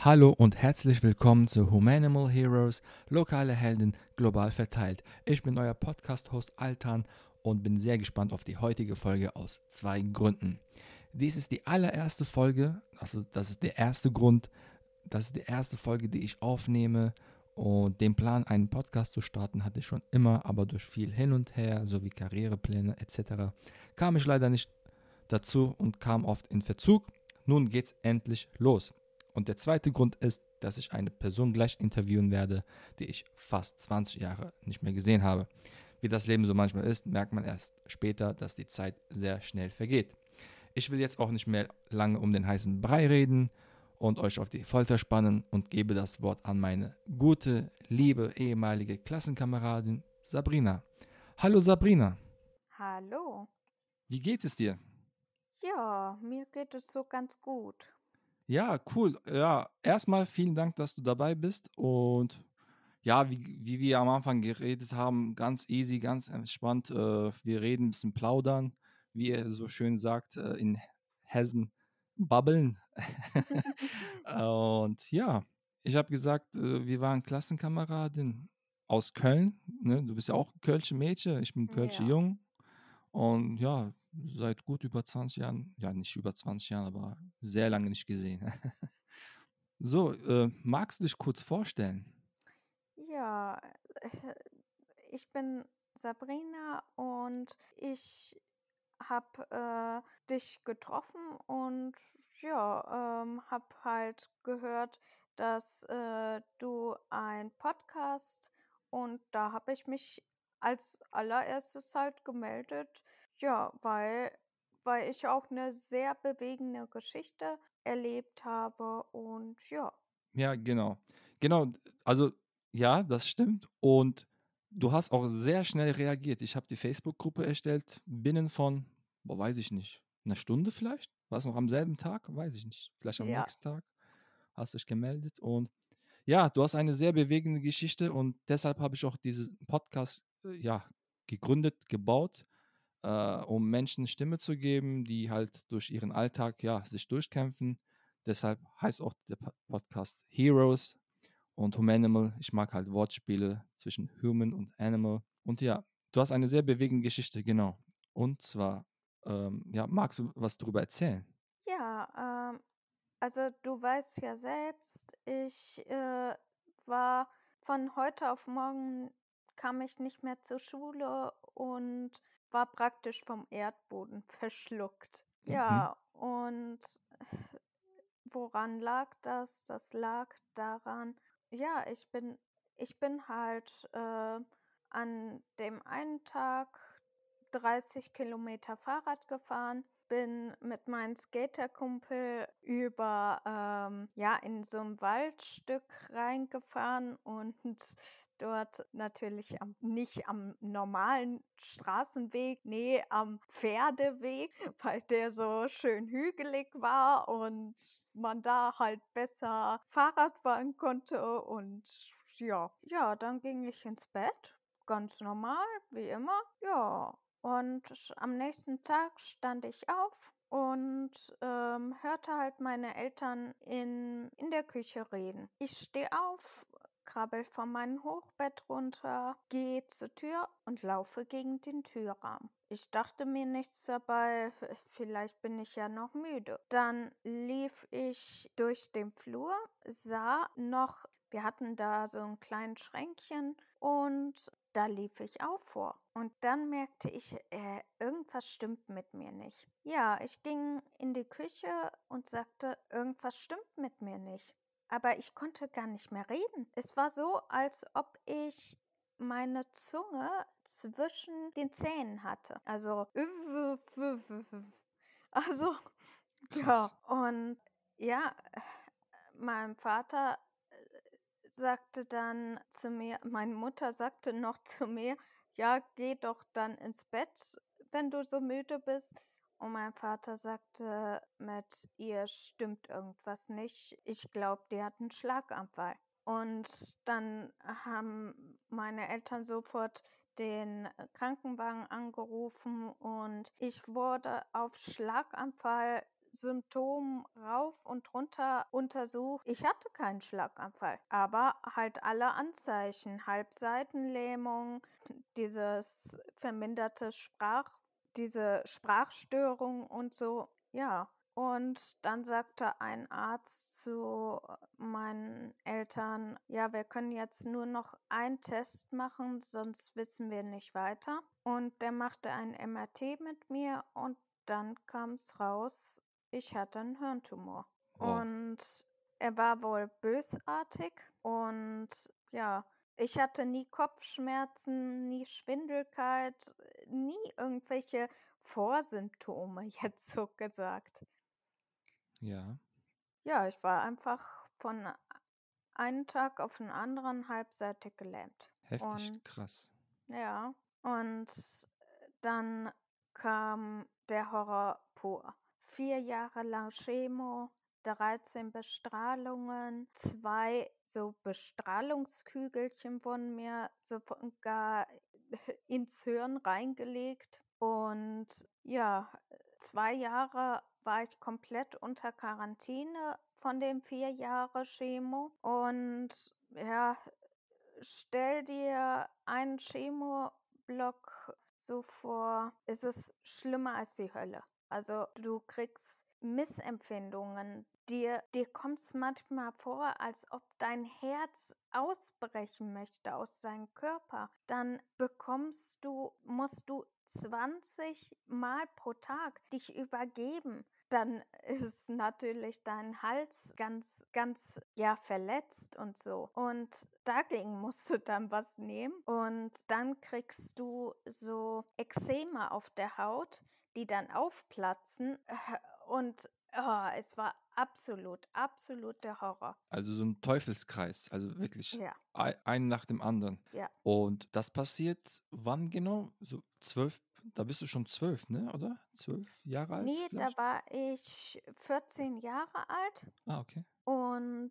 Hallo und herzlich willkommen zu Humanimal Heroes, lokale Helden global verteilt. Ich bin euer Podcast-Host Altan und bin sehr gespannt auf die heutige Folge aus zwei Gründen. Dies ist die allererste Folge, also das ist der erste Grund, das ist die erste Folge, die ich aufnehme und den Plan, einen Podcast zu starten, hatte ich schon immer, aber durch viel hin und her sowie Karrierepläne etc. kam ich leider nicht dazu und kam oft in Verzug. Nun geht's endlich los. Und der zweite Grund ist, dass ich eine Person gleich interviewen werde, die ich fast 20 Jahre nicht mehr gesehen habe. Wie das Leben so manchmal ist, merkt man erst später, dass die Zeit sehr schnell vergeht. Ich will jetzt auch nicht mehr lange um den heißen Brei reden und euch auf die Folter spannen und gebe das Wort an meine gute, liebe ehemalige Klassenkameradin Sabrina. Hallo Sabrina. Hallo. Wie geht es dir? Ja, mir geht es so ganz gut. Ja, cool. Ja, erstmal vielen Dank, dass du dabei bist. Und ja, wie, wie wir am Anfang geredet haben, ganz easy, ganz entspannt. Äh, wir reden ein bisschen plaudern, wie er so schön sagt, äh, in Hessen babbeln. Und ja, ich habe gesagt, äh, wir waren Klassenkameraden aus Köln. Ne? Du bist ja auch Kölsche Mädchen, ich bin Kölsche Ja. Jung. Und ja, seit gut über 20 Jahren, ja nicht über 20 Jahren, aber sehr lange nicht gesehen. So, äh, magst du dich kurz vorstellen? Ja, äh, ich bin Sabrina und ich habe äh, dich getroffen und ja, ähm, habe halt gehört, dass äh, du ein Podcast und da habe ich mich als allererstes halt gemeldet, ja, weil, weil ich auch eine sehr bewegende Geschichte erlebt habe und ja. Ja, genau. Genau, also ja, das stimmt. Und du hast auch sehr schnell reagiert. Ich habe die Facebook-Gruppe erstellt, binnen von, boah, weiß ich nicht, einer Stunde vielleicht? War es noch am selben Tag? Weiß ich nicht. Vielleicht am Ja, nächsten Tag hast dich gemeldet. Und ja, du hast eine sehr bewegende Geschichte und deshalb habe ich auch diesen Podcast äh, ja, gegründet, gebaut, äh, um Menschen Stimme zu geben, die halt durch ihren Alltag ja, sich durchkämpfen. Deshalb heißt auch der Po- Podcast Heroes und Humanimal. Ich mag halt Wortspiele zwischen Human und Animal. Und ja, du hast eine sehr bewegende Geschichte, genau. Und zwar, ähm, ja, magst du was darüber erzählen? ja, ähm, also du weißt ja selbst, ich äh, war von heute auf morgen kam ich nicht mehr zur Schule und war praktisch vom Erdboden verschluckt. Mhm. Ja, und woran lag das? Das lag daran, ja, ich bin, ich bin halt äh, an dem einen Tag 30 Kilometer Fahrrad gefahren, bin mit meinem Skaterkumpel über, ähm, ja, in so ein Waldstück reingefahren und dort natürlich am, nicht am normalen Straßenweg, nee, am Pferdeweg, weil der so schön hügelig war und man da halt besser Fahrrad fahren konnte und ja, ja, dann ging ich ins Bett, ganz normal, wie immer. Ja, und am nächsten Tag stand ich auf und ähm, hörte halt meine Eltern in, in der Küche reden. Ich stehe auf, krabbel von meinem Hochbett runter, gehe zur Tür und laufe gegen den Türrahmen. Ich dachte mir nichts dabei, vielleicht bin ich ja noch müde. Dann lief ich durch den Flur, sah noch, wir hatten da so ein kleines Schränkchen und da lief ich auch vor. Und dann merkte ich, äh, irgendwas stimmt mit mir nicht. Ja, ich ging in die Küche und sagte, irgendwas stimmt mit mir nicht. Aber ich konnte gar nicht mehr reden. Es war so, als ob ich meine Zunge zwischen den Zähnen hatte. Also, also, ja. Und ja, mein Vater äh, sagte dann zu mir, meine Mutter sagte noch zu mir, ja, geh doch dann ins Bett, wenn du so müde bist. Und mein Vater sagte, mit ihr stimmt irgendwas nicht. Ich glaube, die hat einen Schlaganfall. Und dann haben meine Eltern sofort den Krankenwagen angerufen und ich wurde auf Schlaganfall Symptomen rauf und runter untersucht. Ich hatte keinen Schlaganfall, aber halt alle Anzeichen, Halbseitenlähmung, dieses verminderte Sprach, diese Sprachstörung und so, ja. Und dann sagte ein Arzt zu meinen Eltern, ja, wir können jetzt nur noch einen Test machen, sonst wissen wir nicht weiter. Und der machte ein MRT mit mir und dann kam es raus, ich hatte einen Hirntumor. Wow. Und er war wohl bösartig und ja, ich hatte nie Kopfschmerzen, nie Schwindelkeit, nie irgendwelche Vorsymptome, jetzt so gesagt. Ja. Ja, ich war einfach von einem Tag auf den anderen halbseitig gelähmt. Heftig, Und krass. ja, und dann kam der Horror pur. Vier Jahre lang Chemo, 13 Bestrahlungen, zwei so Bestrahlungskügelchen wurden mir sogar ins Hirn reingelegt. Und ja, zwei Jahre war ich komplett unter Quarantäne von den vier Jahren Chemo. Und ja, stell dir einen Chemoblock so vor, es ist schlimmer als die Hölle. Also du kriegst Missempfindungen. Dir, dir kommt es manchmal vor, als ob dein Herz ausbrechen möchte aus deinem Körper. Dann bekommst du, musst du 20 Mal pro Tag dich übergeben dann ist natürlich dein Hals ganz, ganz, ja, verletzt und so. Und dagegen musst du dann was nehmen. Und dann kriegst du so Ekzeme auf der Haut, die dann aufplatzen. Und oh, es war absolut, absolut der Horror. Also so ein Teufelskreis, also wirklich Ja, ei- ein nach dem anderen. ja. Und das passiert wann genau? So zwölf, da bist du schon zwölf, ne? Oder? Zwölf Jahre alt? Nee, da vielleicht? war ich 14 Jahre alt. Ah, okay. Und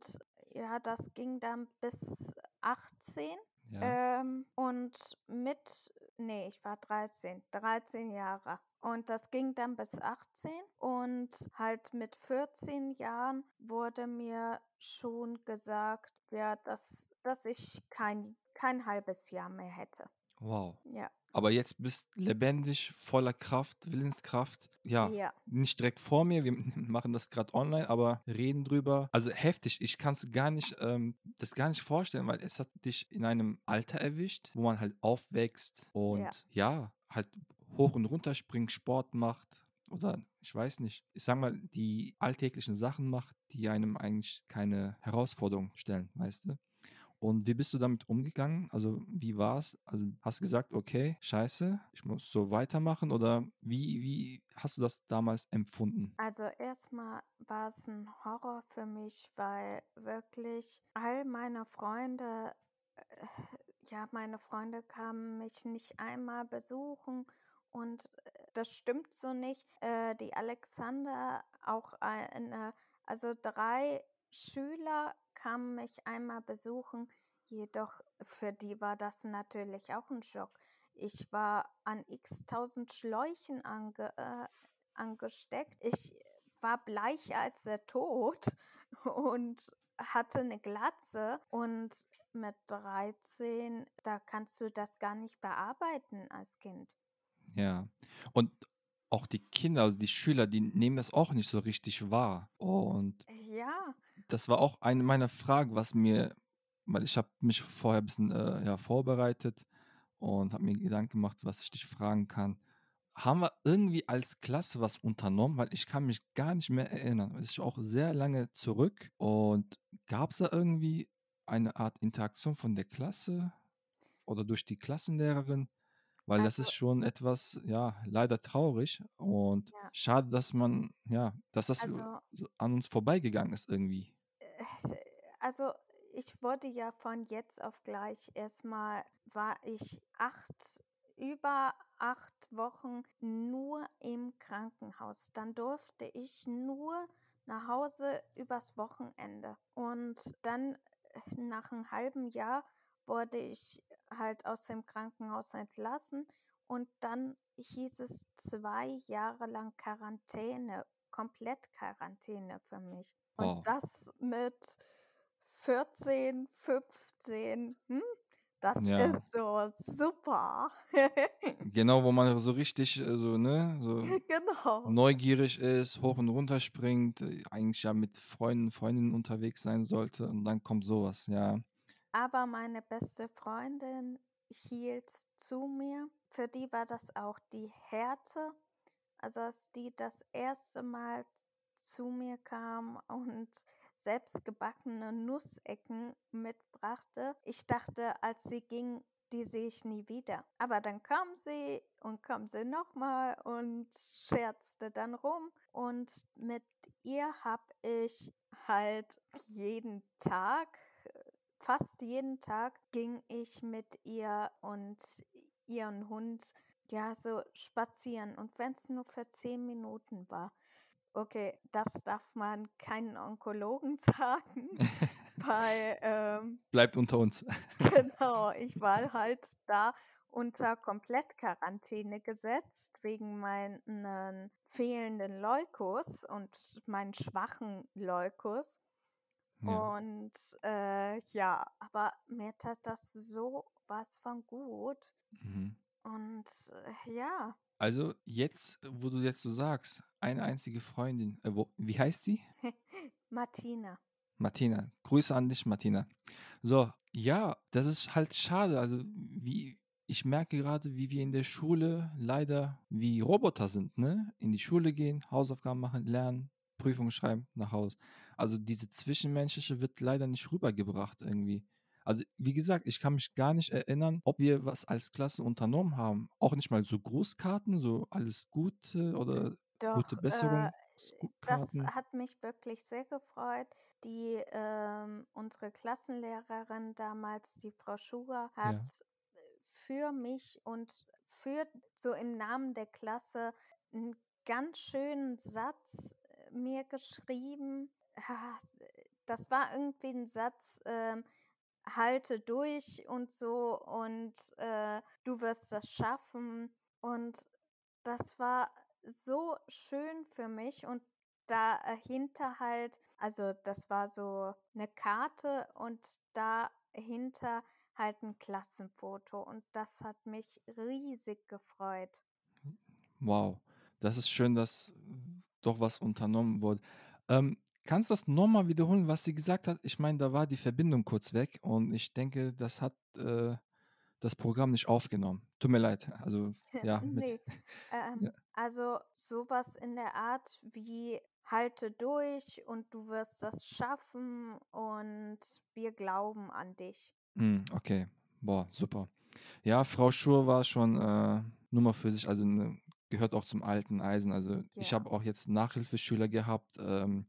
ja, das ging dann bis 18. Ja. Ähm, und mit, nee, ich war 13, 13 Jahre. Und das ging dann bis 18. Und halt mit 14 Jahren wurde mir schon gesagt, ja, dass, dass ich kein, kein halbes Jahr mehr hätte. Wow. Ja, Aber jetzt bist lebendig, voller Kraft, Willenskraft. Ja, ja, nicht direkt vor mir, wir machen das gerade online, aber reden drüber. Also heftig, ich kann es gar nicht, ähm, das gar nicht vorstellen, weil es hat dich in einem Alter erwischt, wo man halt aufwächst und ja, ja, halt hoch und runter springt, Sport macht oder ich weiß nicht, ich sag mal, die alltäglichen Sachen macht, die einem eigentlich keine Herausforderung stellen, weißt du? Und wie bist du damit umgegangen? Also, wie war es? Also, hast du gesagt, okay, scheiße, ich muss so weitermachen oder wie, wie hast du das damals empfunden? Also erstmal war es ein Horror für mich, weil wirklich all meine Freunde, äh, ja, meine Freunde kamen mich nicht einmal besuchen und äh, das stimmt so nicht. Äh, die Alexander, auch eine, also drei Schüler kamen mich einmal besuchen, jedoch für die war das natürlich auch ein Schock. Ich war an x tausend Schläuchen ange, äh, angesteckt. Ich war bleicher als der Tod und hatte eine Glatze und mit 13, da kannst du das gar nicht bearbeiten als Kind. Ja. Und auch die Kinder, also die Schüler, die nehmen das auch nicht so richtig wahr. Und Ja, das war auch eine meiner Fragen, was mir, weil ich habe mich vorher ein bisschen äh, ja, vorbereitet und habe mir Gedanken gemacht, was ich dich fragen kann. Haben wir irgendwie als Klasse was unternommen? Weil ich kann mich gar nicht mehr erinnern. Das ist auch sehr lange zurück. Und gab es da irgendwie eine Art Interaktion von der Klasse oder durch die Klassenlehrerin? Weil das also, ist schon etwas, ja, leider traurig und ja, schade, dass man, ja, dass das also so an uns vorbeigegangen ist irgendwie. Also ich wurde ja von jetzt auf gleich erstmal, war ich acht, über acht Wochen nur im Krankenhaus. Dann durfte ich nur nach Hause übers Wochenende. Und dann äh, nach einem halben Jahr wurde ich halt aus dem Krankenhaus entlassen und dann hieß es zwei Jahre lang Quarantäne Komplett-Quarantäne für mich. Und Wow. das mit 14, 15, hm? Das Ja. ist so super. Genau, wo man so richtig, äh, so, ne, so Genau. neugierig ist, hoch und runter springt, äh, eigentlich ja mit Freunden, Freundinnen unterwegs sein sollte und dann kommt sowas, ja. Aber meine beste Freundin hielt zu mir. Für die war das auch die Härte. Also, als die das erste Mal zu mir kam und selbstgebackene Nussecken mitbrachte. Ich dachte, als sie ging, die sehe ich nie wieder. Aber dann kam sie und kam sie nochmal und scherzte dann rum. Und mit ihr habe ich halt jeden Tag, fast jeden Tag, ging ich mit ihr und ihren Hund ja so spazieren. Und wenn es nur für zehn Minuten war. Okay, das darf man keinen Onkologen sagen, weil ähm, Bleibt unter uns. genau, ich war halt da unter Komplettquarantäne gesetzt wegen meinen fehlenden Leukos und meinen schwachen Leukos. Ja. Und äh, ja, aber mir tat das so was von gut. Mhm. Und äh, ja, Also jetzt, wo du jetzt so sagst, eine einzige Freundin, äh, wo, wie heißt sie? Martina. Martina. Grüße an dich, Martina. So, ja, das ist halt schade. Also, wie ich merke gerade, wie wir in der Schule leider wie Roboter sind, ne? In die Schule gehen, Hausaufgaben machen, lernen, Prüfungen schreiben, nach Hause. Also diese Zwischenmenschliche wird leider nicht rübergebracht irgendwie. Also, wie gesagt, ich kann mich gar nicht erinnern, ob wir was als Klasse unternommen haben. Auch nicht mal so Grußkarten, so alles Gute oder gute Doch, äh, Besserung. das Karten. hat mich wirklich sehr gefreut. Die, ähm, unsere Klassenlehrerin damals, die Frau Schuger, Ja. hat äh, für mich und für so im Namen der Klasse einen ganz schönen Satz äh, mir geschrieben. Ah, Das war irgendwie ein Satz, ähm, halte durch und so und äh, du wirst das schaffen. Und das war so schön für mich und dahinter halt, also das war so eine Karte und dahinter halt ein Klassenfoto und das hat mich riesig gefreut. Wow, das ist schön, dass doch was unternommen wurde. Ähm, kannst du das nochmal wiederholen, was sie gesagt hat? Ich meine, da war die Verbindung kurz weg und ich denke, das hat äh, das Programm nicht aufgenommen. Tut mir leid. Also, ja. Nee, ähm, Ja. also sowas in der Art wie halte durch und du wirst das schaffen und wir glauben an dich. Hm, okay. Boah, super. Ja, Frau Schur war schon äh, Nummer für sich, also ne, gehört auch zum alten Eisen. Also ich Ja. habe auch jetzt Nachhilfeschüler gehabt. Ähm,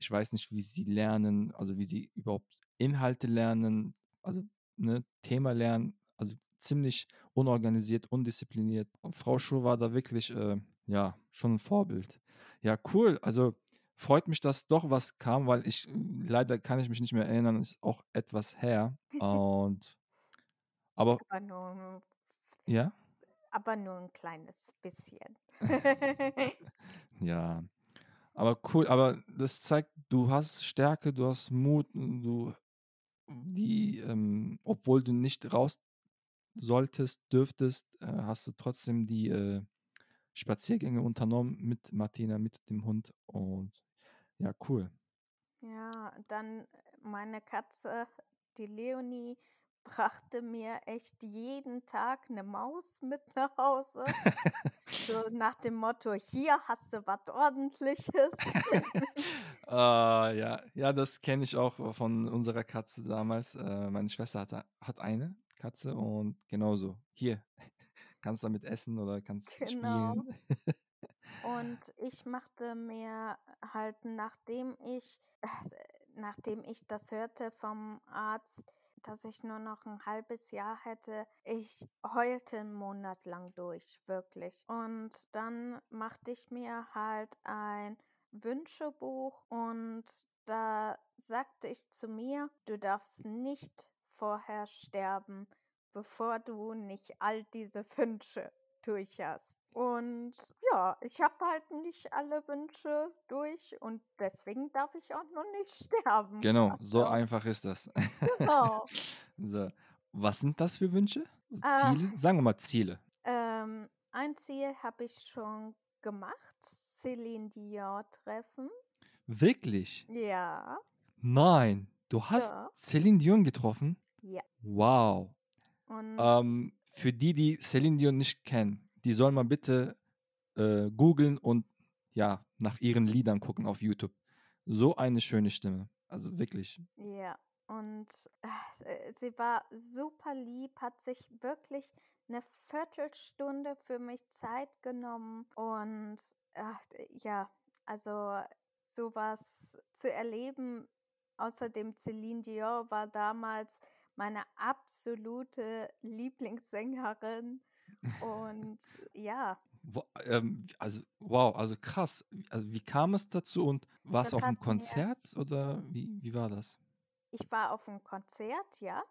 ich weiß nicht, wie sie lernen, also wie sie überhaupt Inhalte lernen, also ne, Thema lernen, also ziemlich unorganisiert, undiszipliniert. Und Frau Schur war da wirklich, äh, ja, schon ein Vorbild. Ja, cool. Also freut mich, dass doch was kam, weil ich leider kann ich mich nicht mehr erinnern, ist auch etwas her. Und aber Aber nur, ja. aber nur ein kleines bisschen. Ja, aber cool, aber das zeigt, du hast Stärke, du hast Mut, du, die, ähm, obwohl du nicht raus solltest, dürftest, äh, hast du trotzdem die äh, Spaziergänge unternommen mit Martina, mit dem Hund und ja, cool. Ja, dann meine Katze, die Leonie, brachte mir echt jeden Tag eine Maus mit nach Hause. So nach dem Motto, hier hast du was Ordentliches. Ah, ja, ja, das kenne ich auch von unserer Katze damals. Äh, meine Schwester hat, hat eine Katze und genauso. Hier, kannst damit essen oder kannst Genau. spielen. Und ich machte mir halt, nachdem ich, äh, nachdem ich das hörte vom Arzt, dass ich nur noch ein halbes Jahr hätte, ich heulte einen Monat lang durch, wirklich. Und dann machte ich mir halt ein Wünschebuch und da sagte ich zu mir, du darfst nicht vorher sterben, bevor du nicht all diese Wünsche durch hast. Und ja, ich habe halt nicht alle Wünsche durch und deswegen darf ich auch noch nicht sterben. Genau, so Also, einfach ist das. genau. So, was sind das für Wünsche? Äh, Ziele? Sagen wir mal Ziele. ähm, ein Ziel habe ich schon gemacht. Celine Dion treffen. Wirklich? Ja, Nein, du hast ja, Celine Dion getroffen? ja. Wow. Und Ähm, für die, die Celine Dion nicht kennen, die sollen mal bitte äh, googeln und ja, nach ihren Liedern gucken auf YouTube. So eine schöne Stimme. Also wirklich. ja, und äh, äh, sie war super lieb, hat sich wirklich eine Viertelstunde für mich Zeit genommen und d- ja, also sowas zu erleben. Außerdem Celine Dion war damals meine absolute Lieblingssängerin und ja, ähm, also, wow, also krass. Also, wie kam es dazu und du das auf einem Konzert oder wie, wie war das? Ich war auf einem Konzert, ja.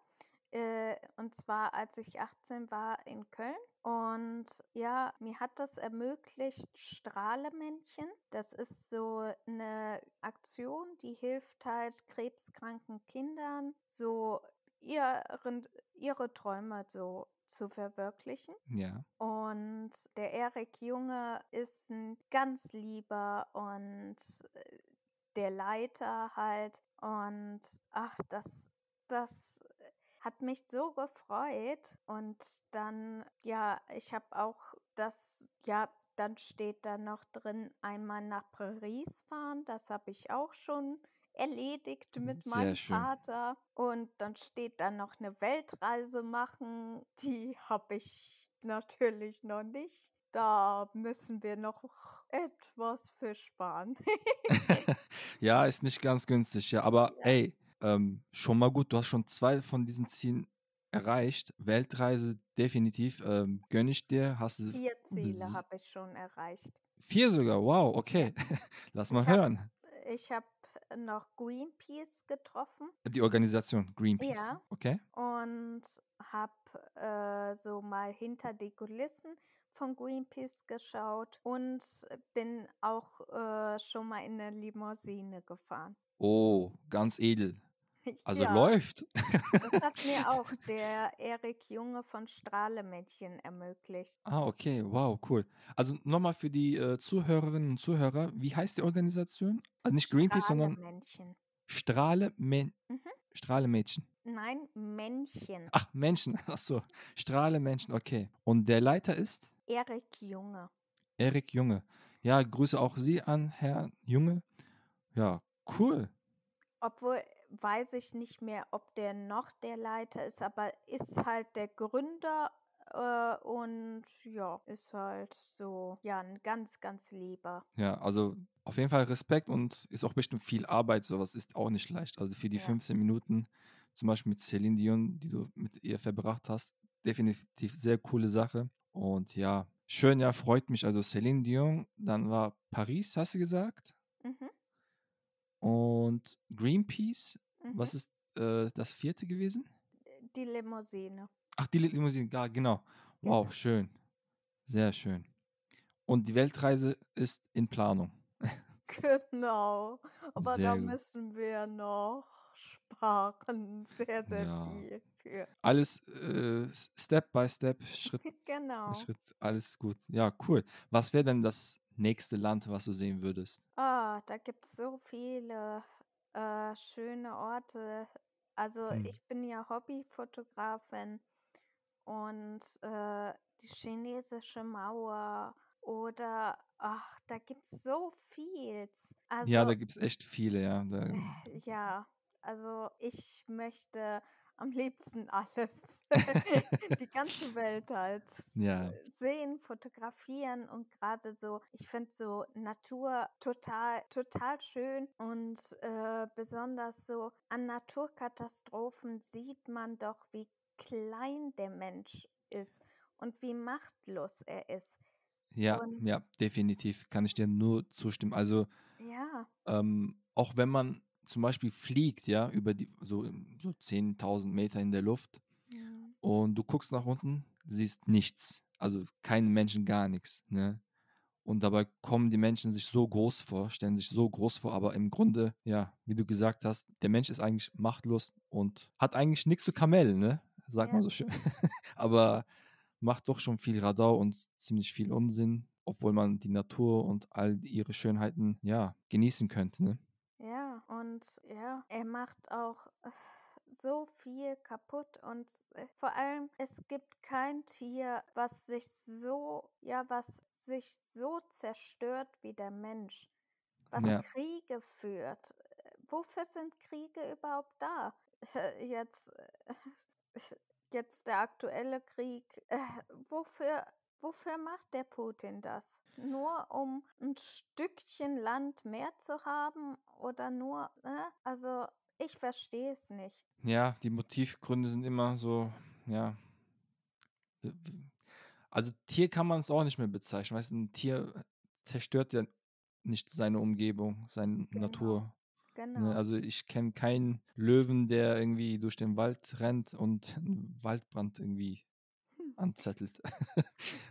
Äh, und zwar, als ich 18 war in Köln. Und ja, mir hat das ermöglicht, Strahlemännchen. Das ist so eine Aktion, die hilft halt krebskranken Kindern, so ihren, ihre Träume so zu verwirklichen. Ja, Und der Erik Junge ist ein ganz lieber und äh, der Leiter halt. Und ach, das, das hat mich so gefreut. Und dann, ja, ich habe auch das, ja, dann steht da noch drin, einmal nach Paris fahren. Das habe ich auch schon erledigt mit sehr meinem schön. Vater. Und dann steht da noch eine Weltreise machen. Die habe ich natürlich noch nicht. Da müssen wir noch etwas für sparen. Ja, ist nicht ganz günstig, ja. Aber Ja. ey, ähm, schon mal gut, du hast schon zwei von diesen Zielen erreicht. Weltreise definitiv, ähm, gönne ich dir. Hast du Vier Ziele habe ich schon erreicht. vier sogar? Wow, okay. Lass mal Ich habe hören. ich hab noch Greenpeace getroffen. Die Organisation Greenpeace, Ja. okay? Und habe äh, so mal hinter die Kulissen von Greenpeace geschaut und bin auch äh, schon mal in eine Limousine gefahren. Oh, ganz edel. Also Ja, läuft. das hat mir auch der Erik Junge von Strahlemädchen ermöglicht. Ah, okay, wow, cool. Also nochmal für die äh, Zuhörerinnen und Zuhörer, wie heißt die Organisation? Also nicht Greenpeace, sondern Strahlemännchen. Mhm. Strahle Mädchen. Nein, Männchen. Ach, Menschen, ach so. Strahle Menschen, okay. Und der Leiter ist Erik Junge. Erik Junge. Ja, Grüße auch Sie an, Herr Junge. Ja, cool. Obwohl weiß ich nicht mehr, ob der noch der Leiter ist, aber ist halt der Gründer äh, und ja, ist halt so, ja, ein ganz, ganz lieber. Ja, also auf jeden Fall Respekt und ist auch bestimmt viel Arbeit. Sowas ist auch nicht leicht. Also für die Ja. 15 Minuten, zum Beispiel mit Celine Dion, die du mit ihr verbracht hast, definitiv sehr coole Sache. Und ja, schön, ja, freut mich. Also Celine Dion, dann war Paris, hast du gesagt? Mhm, Und Greenpeace, mhm. was ist äh, das vierte gewesen? Die Limousine. Ach, die Limousine, ja, genau. Genau. Wow, schön. Sehr schön. Und die Weltreise ist in Planung. Genau. Aber da Sehr gut. müssen wir noch sparen. Sehr, sehr Ja. viel für. Alles äh, Step by Step, Schritt Genau. Schritt, alles gut. Ja, cool. Was wäre denn das nächste Land, was du sehen würdest? Ah, da gibt es so viele äh, schöne Orte. Also Hm. ich bin ja Hobbyfotografin und äh, die chinesische Mauer oder ach, da gibt es so vieles. Ja, da Also gibt es echt viele, ja. Da, ja, also ich möchte am liebsten alles, die ganze Welt halt ja, sehen, fotografieren und gerade so, ich finde so Natur total, total schön und äh, besonders so an Naturkatastrophen sieht man doch, wie klein der Mensch ist und wie machtlos er ist. ja, Und ja, definitiv. Kann ich dir nur zustimmen. Also, ja, ähm, auch wenn man zum Beispiel fliegt, ja, über die so, so 10.000 Meter in der Luft mm, und du guckst nach unten, siehst nichts. also keinen Menschen gar nichts, ne? Und dabei kommen die Menschen sich so groß vor, stellen sich so groß vor, aber im Grunde, ja, wie du gesagt hast, der Mensch ist eigentlich machtlos und hat eigentlich nichts zu kamellen, ne? Sagt Ja. man so schön. aber macht doch schon viel Radau und ziemlich viel Unsinn, obwohl man die Natur und all ihre Schönheiten, ja, genießen könnte, ne? Ja, und ja, er macht auch äh, so viel kaputt und äh, vor allem, es gibt kein Tier, was sich so, ja, was sich so zerstört wie der Mensch, was Ja. Kriege führt. Wofür sind Kriege überhaupt da? Jetzt, äh, jetzt der aktuelle Krieg, äh, wofür, wofür macht der Putin das? Nur um ein Stückchen Land mehr zu haben oder nur, ne? Also ich verstehe es nicht. Ja, die Motivgründe sind immer so, ja. Also Tier kann man es auch nicht mehr bezeichnen. Weißt du, ein Tier zerstört ja nicht seine Umgebung, seine Genau. Natur. Ne? Genau. Also ich kenne keinen Löwen, der irgendwie durch den Wald rennt und einen Waldbrand irgendwie anzettelt.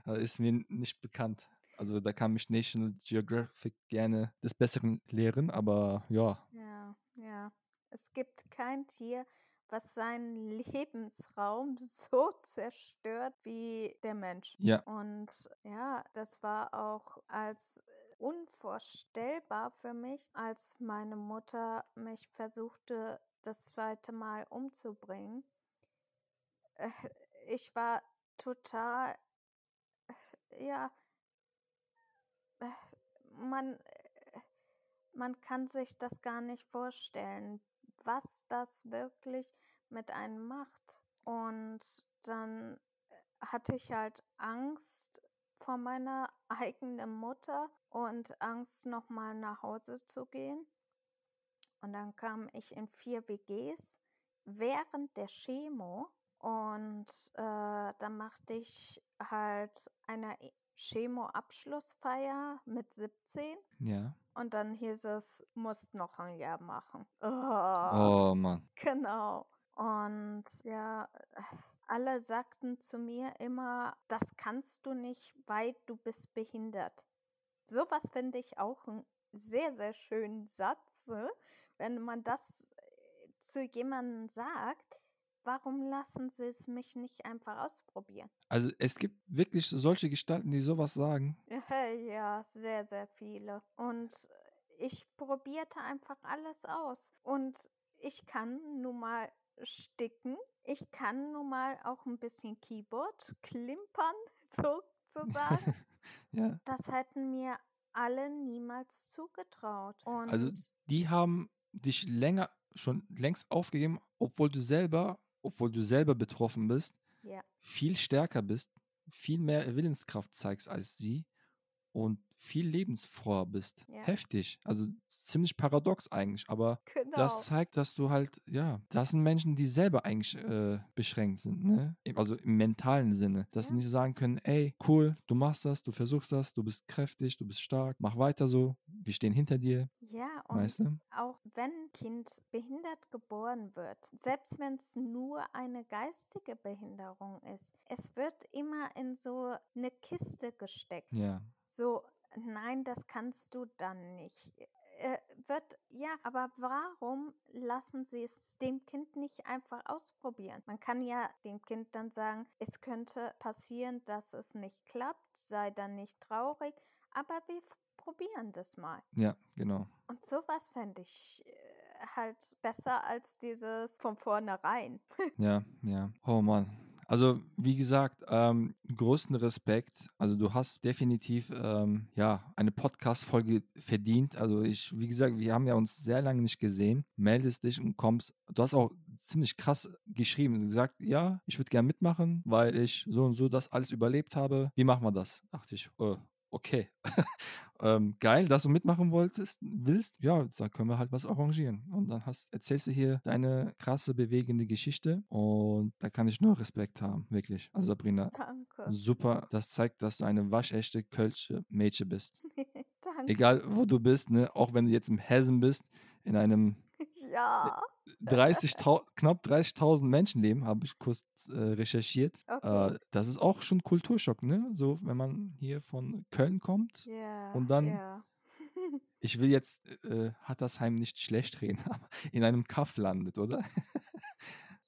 also ist mir nicht bekannt. Also da kann mich National Geographic gerne des Besseren lehren, aber ja, Ja, ja. Es gibt kein Tier, was seinen Lebensraum so zerstört wie der Mensch. ja, Und ja, das war auch als äh, unvorstellbar für mich, als meine Mutter mich versuchte, das zweite Mal umzubringen. Äh, Ich war total, ja, man, man kann sich das gar nicht vorstellen, was das wirklich mit einem macht. Und dann hatte ich halt Angst vor meiner eigenen Mutter und Angst, nochmal nach Hause zu gehen. Und dann kam ich in vier WGs während der Chemo und äh, dann machte ich halt eine E- Chemo-Abschlussfeier mit 17 ja. und dann hieß es, musst noch ein Jahr machen. Oh, Oh Mann. Genau. Und ja, alle sagten zu mir immer, das kannst du nicht, weil du bist behindert. Sowas finde ich auch einen sehr, sehr schönen Satz, wenn man das zu jemandem sagt. Warum lassen sie es mich nicht einfach ausprobieren? Also es gibt wirklich solche Gestalten, die sowas sagen. Ja, sehr, sehr viele. Und ich probierte einfach alles aus. Und ich kann nun mal sticken. Ich kann nun mal auch ein bisschen Keyboard klimpern, sozusagen. ja. Das hätten mir alle niemals zugetraut. Und Also die haben dich länger schon längst aufgegeben, obwohl du selber, obwohl du selber betroffen bist, ja, viel stärker bist, viel mehr Willenskraft zeigst als sie und viel lebensfroher bist. Ja. Heftig. Also ziemlich paradox eigentlich, aber genau. das zeigt, dass du halt, ja, das sind Menschen, die selber eigentlich äh, beschränkt sind, ne? Also im mentalen Sinne. Dass sie Ja. nicht sagen können, ey, cool, du machst das, du versuchst das, du bist kräftig, du bist stark, mach weiter so, wir stehen hinter dir, Ja, und weißt du? auch wenn ein Kind behindert geboren wird, selbst wenn es nur eine geistige Behinderung ist, es wird immer in so eine Kiste gesteckt. Ja. So, nein, das kannst du dann nicht. Äh, wird, ja, aber warum lassen sie es dem Kind nicht einfach ausprobieren? Man kann ja dem Kind dann sagen, es könnte passieren, dass es nicht klappt, sei dann nicht traurig, aber wir probieren das mal. Ja, genau. Und sowas fände ich äh, halt besser als dieses von vornherein. Ja, ja. Oh Mann. Also, wie gesagt, ähm, größten Respekt. Also, du hast definitiv ähm, ja eine Podcast-Folge verdient. Also, ich, wie gesagt, wir haben ja uns sehr lange nicht gesehen. Meldest dich und kommst. Du hast auch ziemlich krass geschrieben. gesagt, ja, ich würde gerne mitmachen, weil ich so und so das alles überlebt habe. Wie machen wir das? Dachte ich, äh, okay. ähm, geil, dass du mitmachen wolltest, willst. Ja, da können wir halt was arrangieren. Und dann hast, erzählst du hier deine krasse, bewegende Geschichte. Und da kann ich nur Respekt haben, wirklich. Also Sabrina, Danke. super. Das zeigt, dass du eine waschechte Kölsche Mädchen bist. Danke. Egal, wo du bist, ne? auch wenn du jetzt im Hessen bist, in einem Ja. 30 knapp 30.000 Menschen leben, habe ich kurz äh, recherchiert. Okay. Äh, das ist auch schon Kulturschock, ne? So, wenn man hier von Köln kommt Ja, und dann, ja. ich will jetzt äh, Hattersheim nicht schlecht reden, aber in einem Kaff landet, oder?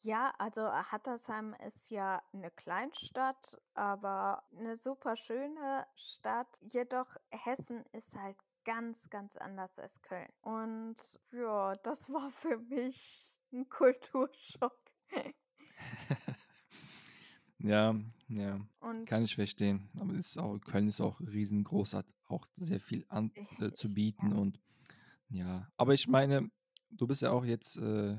Ja, also äh, Hattersheim ist ja eine Kleinstadt, aber eine super schöne Stadt. Jedoch Hessen ist halt ganz, ganz anders als Köln. Und ja, das war für mich ein Kulturschock. Ja, ja, Und kann ich verstehen. Aber ist auch, Köln ist auch riesengroß, hat auch sehr viel an, äh, zu bieten ja. und ja. Aber ich meine, du bist ja auch jetzt äh,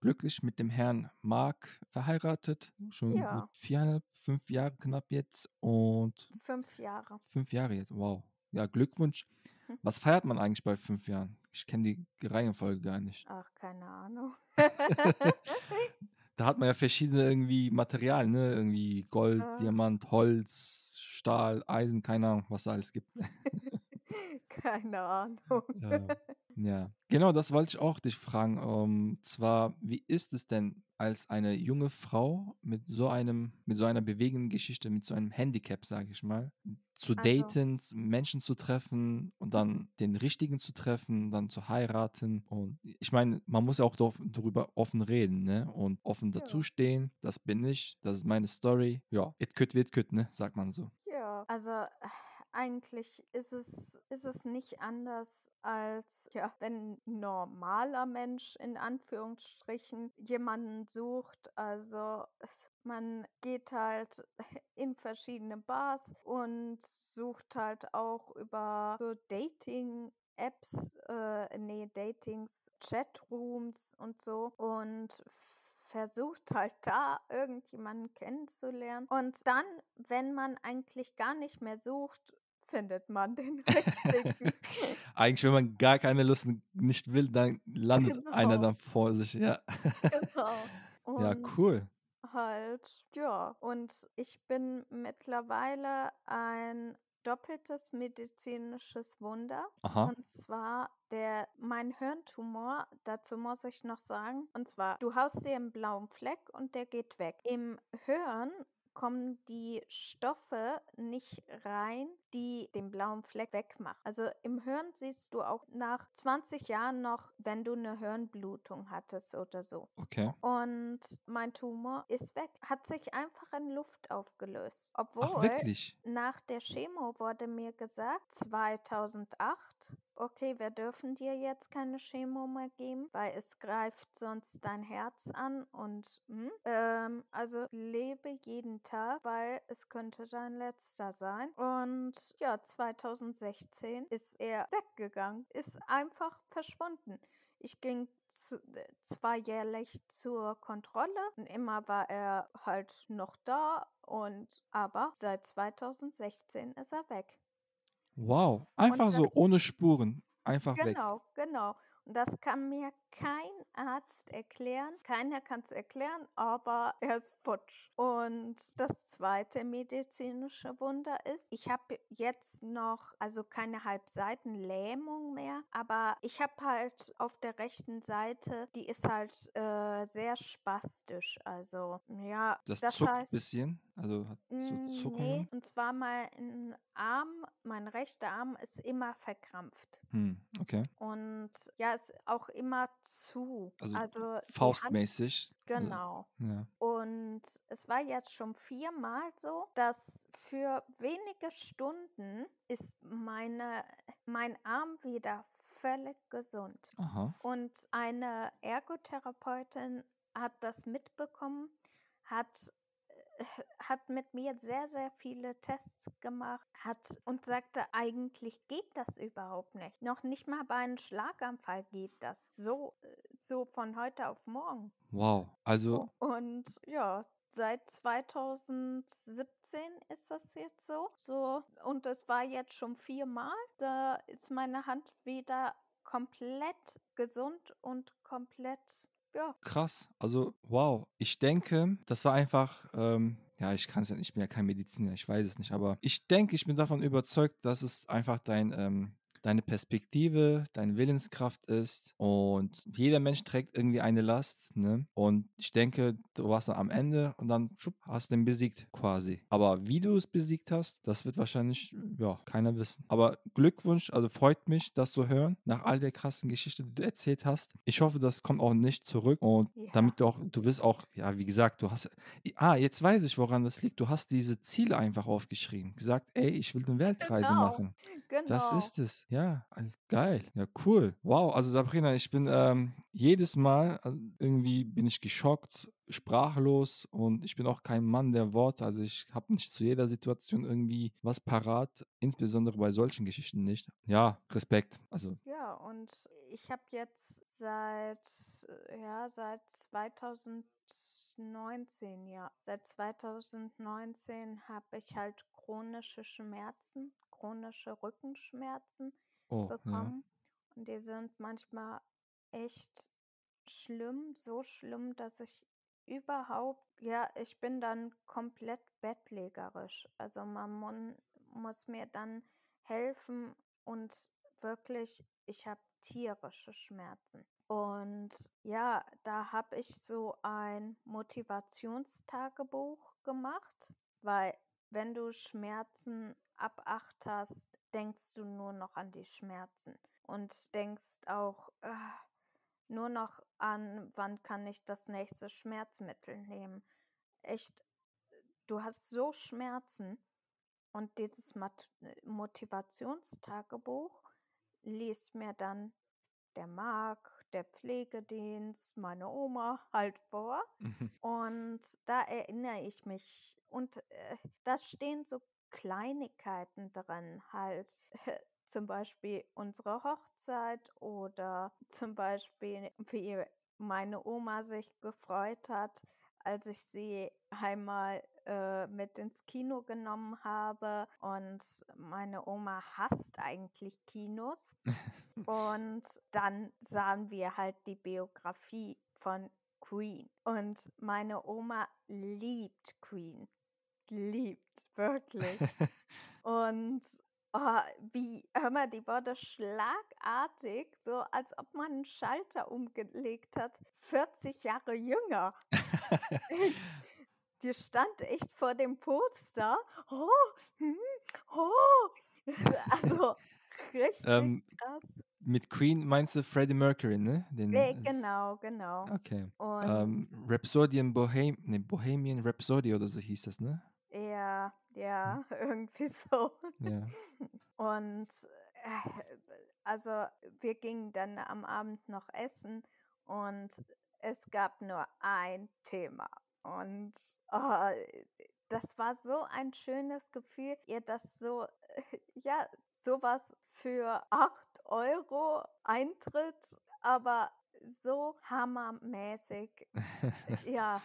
glücklich mit dem Herrn Mark verheiratet. Schon gut Ja, viereinhalb, fünf Jahre knapp jetzt und fünf Jahre. fünf Jahre jetzt. Wow. Ja, Glückwunsch. Hm. Was feiert man eigentlich bei fünf Jahren? Ich kenne die Reihenfolge gar nicht. Ach, keine Ahnung. Da hat man ja verschiedene irgendwie Materialien, ne? Irgendwie Gold, Ach, Diamant, Holz, Stahl, Eisen, keine Ahnung, was da alles gibt. keine Ahnung. Ja. Ja, genau, das wollte ich auch dich fragen. Ähm, zwar, wie ist es denn als eine junge Frau mit so einem, mit so einer bewegenden Geschichte, mit so einem Handicap, sage ich mal, zu Also, daten, Menschen zu treffen und dann den richtigen zu treffen, dann zu heiraten. Und ich meine, man muss ja auch darüber offen reden, ne? Und offen ja. dazustehen. Das bin ich, das ist meine Story. Ja, it could, it could, ne? Sagt man so. Ja, also äh, eigentlich ist es, ist es nicht anders als, ja, wenn ein normaler Mensch in Anführungsstrichen jemanden sucht. Also man geht halt in verschiedene Bars und sucht halt auch über so Dating. Apps, äh, nee, Datings, Chatrooms und so und versucht halt da irgendjemanden kennenzulernen. Und dann, wenn man eigentlich gar nicht mehr sucht, findet man den richtigen. Eigentlich, wenn man gar keine Lust nicht will, dann landet einer Genau, dann vor sich. Ja. genau. Ja, Und cool. halt, ja. Und ich bin mittlerweile ein doppeltes medizinisches Wunder. Aha. Und zwar der, mein Hirntumor, dazu muss ich noch sagen, und zwar, du haust dir einen blauen Fleck und der geht weg. Im Hirn kommen die Stoffe nicht rein, die den blauen Fleck wegmachen. Also im Hirn siehst du auch nach 20 Jahren noch, wenn du eine Hirnblutung hattest oder so. Okay. Und mein Tumor ist weg, hat sich einfach in Luft aufgelöst. Ach, Obwohl wirklich? nach der Chemo wurde mir gesagt, 2008, okay, wir dürfen dir jetzt keine Chemo mehr geben, weil es greift sonst dein Herz an und hm, ähm, also lebe jeden Tag, weil es könnte dein letzter sein. Und ja, 2016 ist er weggegangen, ist einfach verschwunden. Ich ging zu, äh, zwar jährlich zur Kontrolle und immer war er halt noch da und aber seit 2016 ist er weg. Wow. Einfach so, das ohne Spuren. Einfach weg. genau, genau. Und das kann mir kein Arzt erklären. Keiner kann es erklären, aber er ist futsch. Und das zweite medizinische Wunder ist, ich habe jetzt noch, also keine Halbseitenlähmung mehr, aber ich habe halt auf der rechten Seite, die ist halt äh, sehr spastisch. Also ja, Das das zuckt ein heißt, bisschen. Also hat so Mm, Nee, Zuckungen. und zwar mein Arm, mein rechter Arm ist immer verkrampft. Hm, okay. Und ja, ist auch immer zu. Also Also die Hand, faustmäßig. äh, genau. Ja. Und es war jetzt schon viermal so, dass für wenige Stunden ist meine, mein Arm wieder völlig gesund. Aha. Und eine Ergotherapeutin hat das mitbekommen, hat hat mit mir sehr, sehr viele Tests gemacht, hat und sagte, eigentlich geht das überhaupt nicht. Noch nicht mal bei einem Schlaganfall geht das so, äh, so von heute auf morgen. Wow. Also, Und ja, seit 2017 ist das jetzt so. So, und es war jetzt schon viermal. Da ist meine Hand wieder komplett gesund und komplett, ja, krass. Also, wow. Ich denke, das war einfach, ähm, ja, ich kann es ja, ich bin ja kein Mediziner, ich weiß es nicht, aber ich denke, ich bin davon überzeugt, dass es einfach dein, ähm, deine Perspektive, deine Willenskraft ist und jeder Mensch trägt irgendwie eine Last, ne? Und ich denke, du warst dann am Ende und dann schupp, hast den besiegt quasi. Aber wie du es besiegt hast, das wird wahrscheinlich, ja, keiner wissen. Aber Glückwunsch, also freut mich, das zu hören, nach all der krassen Geschichte, die du erzählt hast. Ich hoffe, das kommt auch nicht zurück und Ja. damit du auch, du wirst auch, ja, wie gesagt, du hast, ah, jetzt weiß ich, woran das liegt. Du hast diese Ziele einfach aufgeschrieben. Gesagt, ey, ich will eine Weltreise Genau. machen. Genau. Das ist es. Ja, also geil. Ja, cool. Wow, also Sabrina, ich bin ähm, jedes Mal also irgendwie bin ich geschockt, sprachlos und ich bin auch kein Mann der Worte. Also ich habe nicht zu jeder Situation irgendwie was parat, insbesondere bei solchen Geschichten nicht. Ja, Respekt. Also Ja, und ich habe jetzt seit, äh, ja, seit 2019, ja, seit 2019 habe ich halt chronische Schmerzen, chronische Rückenschmerzen oh, ja. bekommen. Und die sind manchmal echt schlimm, so schlimm, dass ich überhaupt, ja, ich bin dann komplett bettlägerisch. Also man muss mir dann helfen und wirklich, ich habe tierische Schmerzen. Und ja, da habe ich so ein Motivationstagebuch gemacht, weil wenn du Schmerzen ab acht hast, denkst du nur noch an die Schmerzen und denkst auch ah, nur noch an, wann kann ich das nächste Schmerzmittel nehmen. Echt, du hast so Schmerzen und dieses Mat Motivationstagebuch liest mir dann der Marc, der Pflegedienst, meine Oma halt vor. Mhm. Und da erinnere ich mich. Und äh, da stehen so Kleinigkeiten drin, halt. Zum Beispiel unsere Hochzeit oder zum Beispiel, wie meine Oma sich gefreut hat, als ich sie einmal äh, mit ins Kino genommen habe. Und meine Oma hasst eigentlich Kinos. Und dann sahen wir halt die Biografie von Queen. Und meine Oma liebt Queen. Liebt, wirklich. Und oh, wie, hör mal, die wurde schlagartig, so als ob man einen Schalter umgelegt hat, 40 Jahre jünger. Die stand echt vor dem Poster. Oh, hm, oh. Also richtig Ähm, krass. Mit Queen meinst du Freddie Mercury, ne? Den, Nee, es- genau, genau. Okay. Und Ähm, Rhapsody in Bohem nee, Bohemian Rhapsody oder so hieß das, ne? Ja, ja, irgendwie so. Ja. Und äh, also wir gingen dann am Abend noch essen und es gab nur ein Thema. Und oh, das war so ein schönes Gefühl, ihr das so, ja, sowas für 8 Euro Eintritt, aber so hammermäßig. Ja,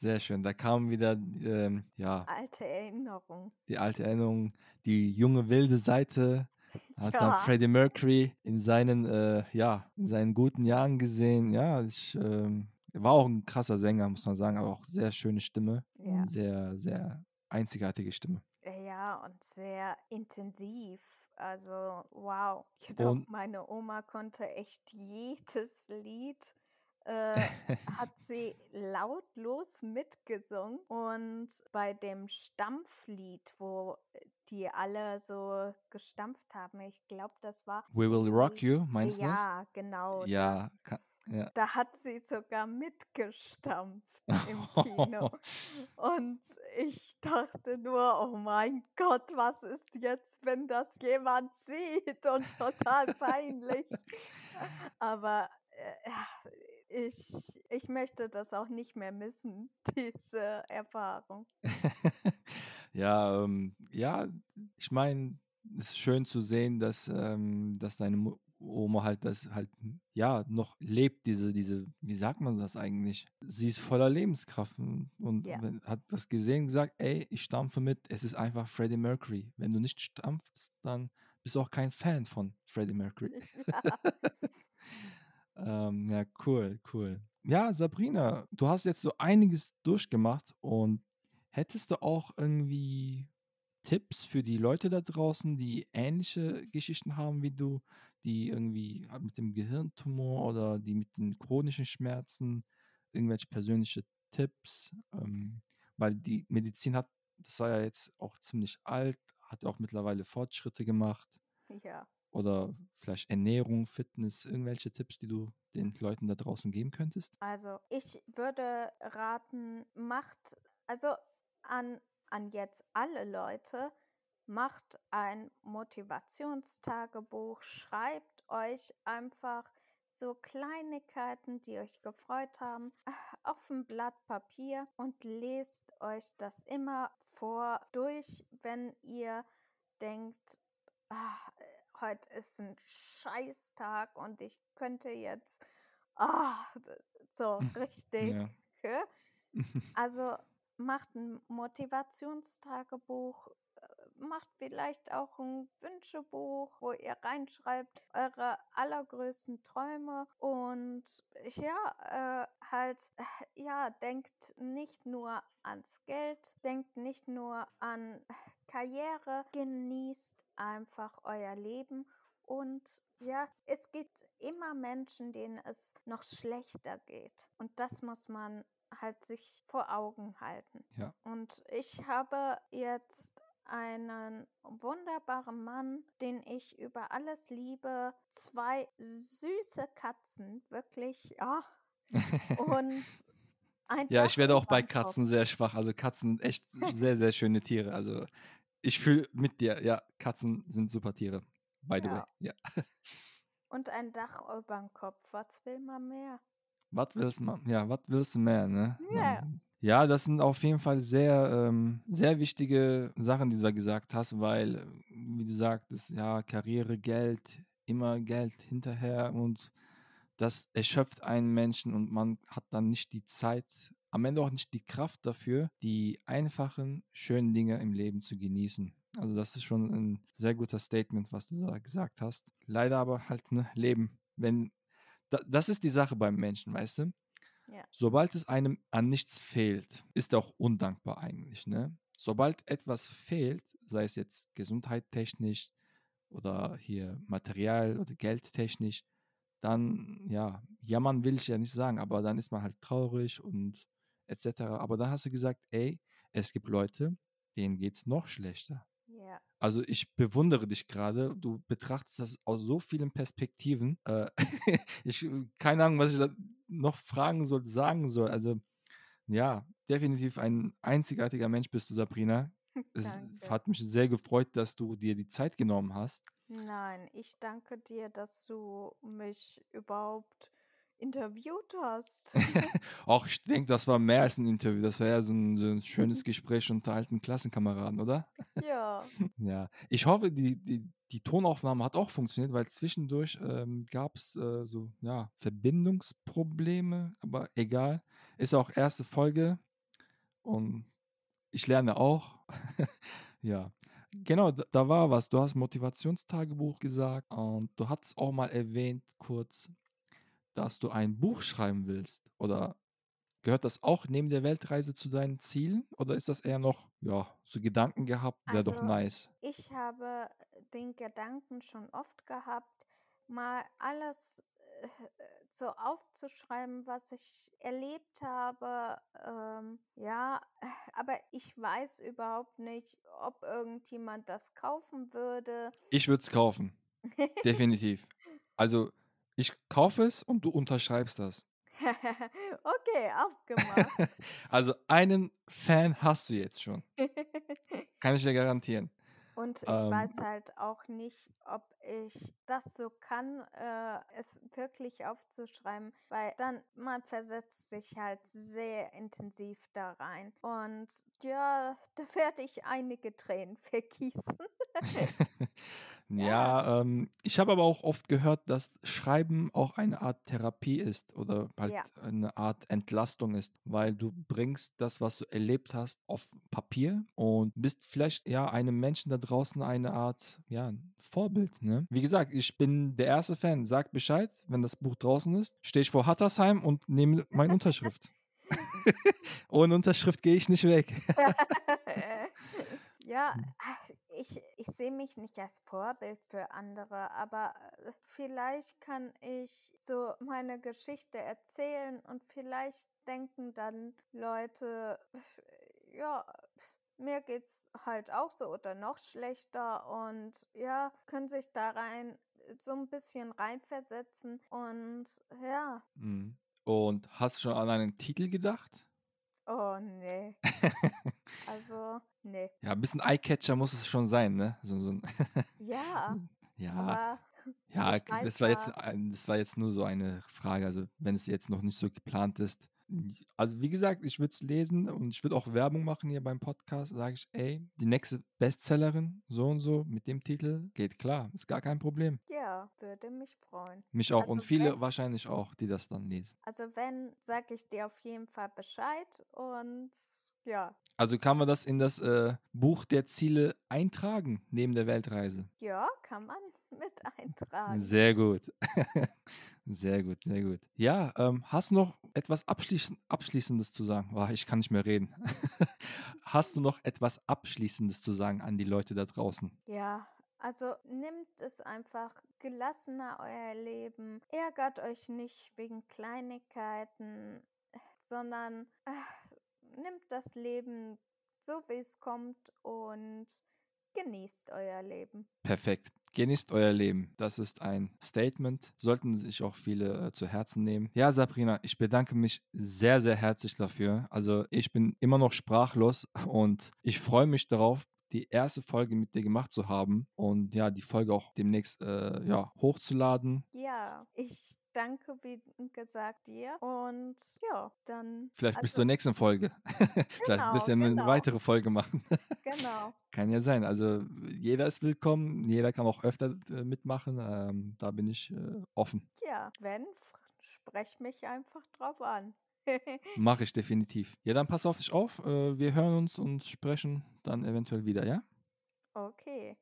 Sehr schön. Da kam wieder ähm, ja, alte Erinnerung. die alte Erinnerung, die junge wilde Seite. Hat dann Ja. Freddie Mercury in seinen, äh, ja, in seinen guten Jahren gesehen. Ja, ich, ähm, er war auch ein krasser Sänger, muss man sagen, aber auch sehr schöne Stimme. Ja. Sehr, sehr einzigartige Stimme. Ja, und sehr intensiv. Also, wow. Jedoch Und- meine Oma konnte echt jedes Lied, äh, hat sie lautlos mitgesungen. Und bei dem Stampflied, wo die alle so gestampft haben, ich glaube, das war. We Will Rock You, meinst du das? Ja, genau. Ja, Das. ka- ja. Da hat sie sogar mitgestampft im Kino. Und ich dachte nur, oh mein Gott, was ist jetzt, wenn das jemand sieht und total peinlich. Aber äh, ich, ich möchte das auch nicht mehr missen, diese Erfahrung. ja, ähm, ja, ich meine, es ist schön zu sehen, dass, ähm, dass deine Oma halt das halt, ja, noch lebt, diese, diese, wie sagt man das eigentlich? Sie ist voller Lebenskraft und, Ja. hat das gesehen, gesagt, ey, ich stampfe mit, es ist einfach Freddie Mercury. Wenn du nicht stampfst, dann bist du auch kein Fan von Freddie Mercury. Ähm, ja, cool, cool. Ja, Sabrina, du hast jetzt so einiges durchgemacht und hättest du auch irgendwie Tipps für die Leute da draußen, die ähnliche Geschichten haben wie du, die irgendwie äh, mit dem Gehirntumor oder die mit den chronischen Schmerzen, irgendwelche persönliche Tipps? Ähm, weil die Medizin hat, das war ja jetzt auch ziemlich alt, hat auch mittlerweile Fortschritte gemacht. Ja. Oder vielleicht Ernährung, Fitness, irgendwelche Tipps, die du den Leuten da draußen geben könntest? Also ich würde raten, macht, also an, an jetzt alle Leute, macht ein Motivationstagebuch, schreibt euch einfach so Kleinigkeiten, die euch gefreut haben, auf ein Blatt Papier und lest euch das immer vor durch, wenn ihr denkt, ah, heute ist ein Scheißtag und ich könnte jetzt ah, so richtig. Ja. Also macht ein Motivationstagebuch, äh, macht vielleicht auch ein Wünschebuch, wo ihr reinschreibt eure allergrößten Träume und ja, äh, halt, äh, ja, denkt nicht nur ans Geld, denkt nicht nur an Karriere, genießt einfach euer Leben und ja, es gibt immer Menschen, denen es noch schlechter geht. Und das muss man halt sich vor Augen halten. Ja. Und ich habe jetzt einen wunderbaren Mann, den ich über alles liebe. Zwei süße Katzen, wirklich, ja. Und ein Ja, ich werde auch bei. Katzen sehr schwach. Also Katzen echt sehr, sehr schöne Tiere. Also ich fühle mit dir. Ja, Katzen sind super Tiere. By the way. Ja. Ja. Und ein Dach über dem Kopf. Was will man mehr? Was willst du, ja, was willst du mehr, ne? Ja. Man- Ja, das sind auf jeden Fall sehr, ähm, sehr wichtige Sachen, die du da gesagt hast, weil, äh, wie du sagtest, ja, Karriere, Geld, immer Geld hinterher und das erschöpft einen Menschen und man hat dann nicht die Zeit, am Ende auch nicht die Kraft dafür, die einfachen, schönen Dinge im Leben zu genießen. Also das ist schon ein sehr guter Statement, was du da gesagt hast. Leider aber halt ne Leben, wenn da, das ist die Sache beim Menschen, weißt du? Ja. Sobald es einem an nichts fehlt, ist er auch undankbar eigentlich, ne? Sobald etwas fehlt, sei es jetzt gesundheitstechnisch oder hier Material oder geldtechnisch, dann, ja, jammern will ich ja nicht sagen, aber dann ist man halt traurig und etc. Aber dann hast du gesagt, ey, es gibt Leute, denen geht es noch schlechter. Ja. Also ich bewundere dich gerade. Du betrachtest das aus so vielen Perspektiven. Äh, ich keine Ahnung, was ich da noch fragen soll, sagen soll. Also ja, definitiv ein einzigartiger Mensch bist du, Sabrina. Es Danke. hat mich sehr gefreut, dass du dir die Zeit genommen hast. Nein, ich danke dir, dass du mich überhaupt interviewt hast. Auch ich denke, das war mehr als ein Interview. Das war ja so ein, so ein schönes Gespräch unter alten Klassenkameraden, oder? ja. Ja, ich hoffe, die, die, die Tonaufnahme hat auch funktioniert, weil zwischendurch ähm, gab es äh, so ja, Verbindungsprobleme, aber egal. Ist auch erste Folge und ich lerne auch. ja, genau, da, da war was. Du hast Motivationstagebuch gesagt und du hast auch mal erwähnt kurz, dass du ein Buch schreiben willst. Oder gehört das auch neben der Weltreise zu deinen Zielen? Oder ist das eher noch, ja, so Gedanken gehabt, wäre doch Also, nice. ich habe den Gedanken schon oft gehabt, mal alles äh, so aufzuschreiben, was ich erlebt habe. Ähm, ja, aber ich weiß überhaupt nicht, ob irgendjemand das kaufen würde. Ich würde es kaufen. Definitiv. Also, ich kaufe es und du unterschreibst das. okay, abgemacht. also, einen Fan hast du jetzt schon. Kann ich dir garantieren. Und ich Ähm, weiß halt auch nicht, ob ich das so kann, äh, es wirklich aufzuschreiben, weil dann man versetzt sich halt sehr intensiv da rein. Und ja, da werde ich einige Tränen vergießen. Ja, ja, ähm, ich habe aber auch oft gehört, dass Schreiben auch eine Art Therapie ist oder halt ja, eine Art Entlastung ist, weil du bringst das, was du erlebt hast, auf Papier und bist vielleicht ja einem Menschen da draußen eine Art ja Vorbild. Ne? Wie gesagt, ich bin der erste Fan. Sag Bescheid, wenn das Buch draußen ist, stehe ich vor Hattersheim und nehme meine Unterschrift. Ohne Unterschrift gehe ich nicht weg. Ja, Hm. Ich, ich sehe mich nicht als Vorbild für andere, aber äh, vielleicht kann ich so meine Geschichte erzählen und vielleicht denken dann Leute, ja, mir geht's halt auch so oder noch schlechter und ja, können sich da rein so ein bisschen reinversetzen und ja, Mhm. Und hast du schon an einen Titel gedacht? Oh nee, also nee, Ja, ein bisschen Eyecatcher muss es schon sein, ne? So, so ein ja, ja, aber ja, das war jetzt, das war jetzt nur so eine Frage. Also, wenn es jetzt noch nicht so geplant ist. Also, wie gesagt, ich würde es lesen und ich würde auch Werbung machen hier beim Podcast. Sage ich, ey, die nächste Bestsellerin, so und so, mit dem Titel, geht klar, ist gar kein Problem. ja, würde mich freuen. Mich auch und Also viele wenn, wahrscheinlich auch, die das dann lesen. also wenn, sage ich dir auf jeden Fall Bescheid und ja, Also kann man das in das äh, Buch der Ziele eintragen, neben der Weltreise. ja, kann man mit eintragen. Sehr gut. Sehr gut, sehr gut. Ja, ähm, hast du noch etwas Abschließen, Abschließendes zu sagen? Boah, ich kann nicht mehr reden. Hast du noch etwas Abschließendes zu sagen an die Leute da draußen? Ja, also nimmt es einfach gelassener euer Leben. Ärgert euch nicht wegen Kleinigkeiten, sondern äh, nimmt das Leben so, wie es kommt und genießt euer Leben. Perfekt. Genießt euer Leben. Das ist ein Statement. Sollten sich auch viele äh, zu Herzen nehmen. Ja, Sabrina, ich bedanke mich sehr, sehr herzlich dafür. Also ich bin immer noch sprachlos und ich freue mich darauf, die erste Folge mit dir gemacht zu haben und ja, die Folge auch demnächst äh, ja, hochzuladen. Ja, ich danke, wie gesagt, dir und ja, dann, Vielleicht bis also zur nächsten Folge. Vielleicht willst du genau, eine genau, weitere Folge machen. genau. Kann ja sein. Also jeder ist willkommen. Jeder kann auch öfter äh, mitmachen. Ähm, da bin ich äh, offen. Ja, wenn, sprech mich einfach drauf an. Mache ich definitiv. Ja, dann pass auf dich auf. Äh, wir hören uns und sprechen dann eventuell wieder, ja? Okay,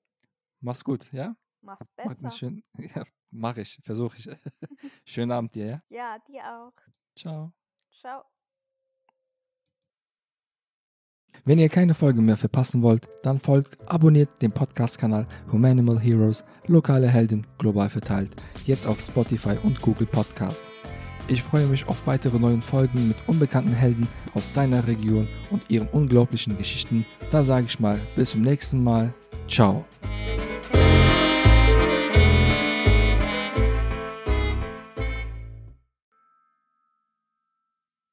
Mach's gut, ja? mach's Hat, hat mich besser. schön. Ja, mache ich. Versuche ich. Schönen Abend dir, ja? Ja, dir auch. Ciao. Ciao. Wenn ihr keine Folge mehr verpassen wollt, dann folgt, abonniert den Podcast-Kanal Humanimal Heroes, lokale Helden, global verteilt, jetzt auf Spotify und Google Podcast. Ich freue mich auf weitere neue Folgen mit unbekannten Helden aus deiner Region und ihren unglaublichen Geschichten. Da sage ich mal, bis zum nächsten Mal. Ciao.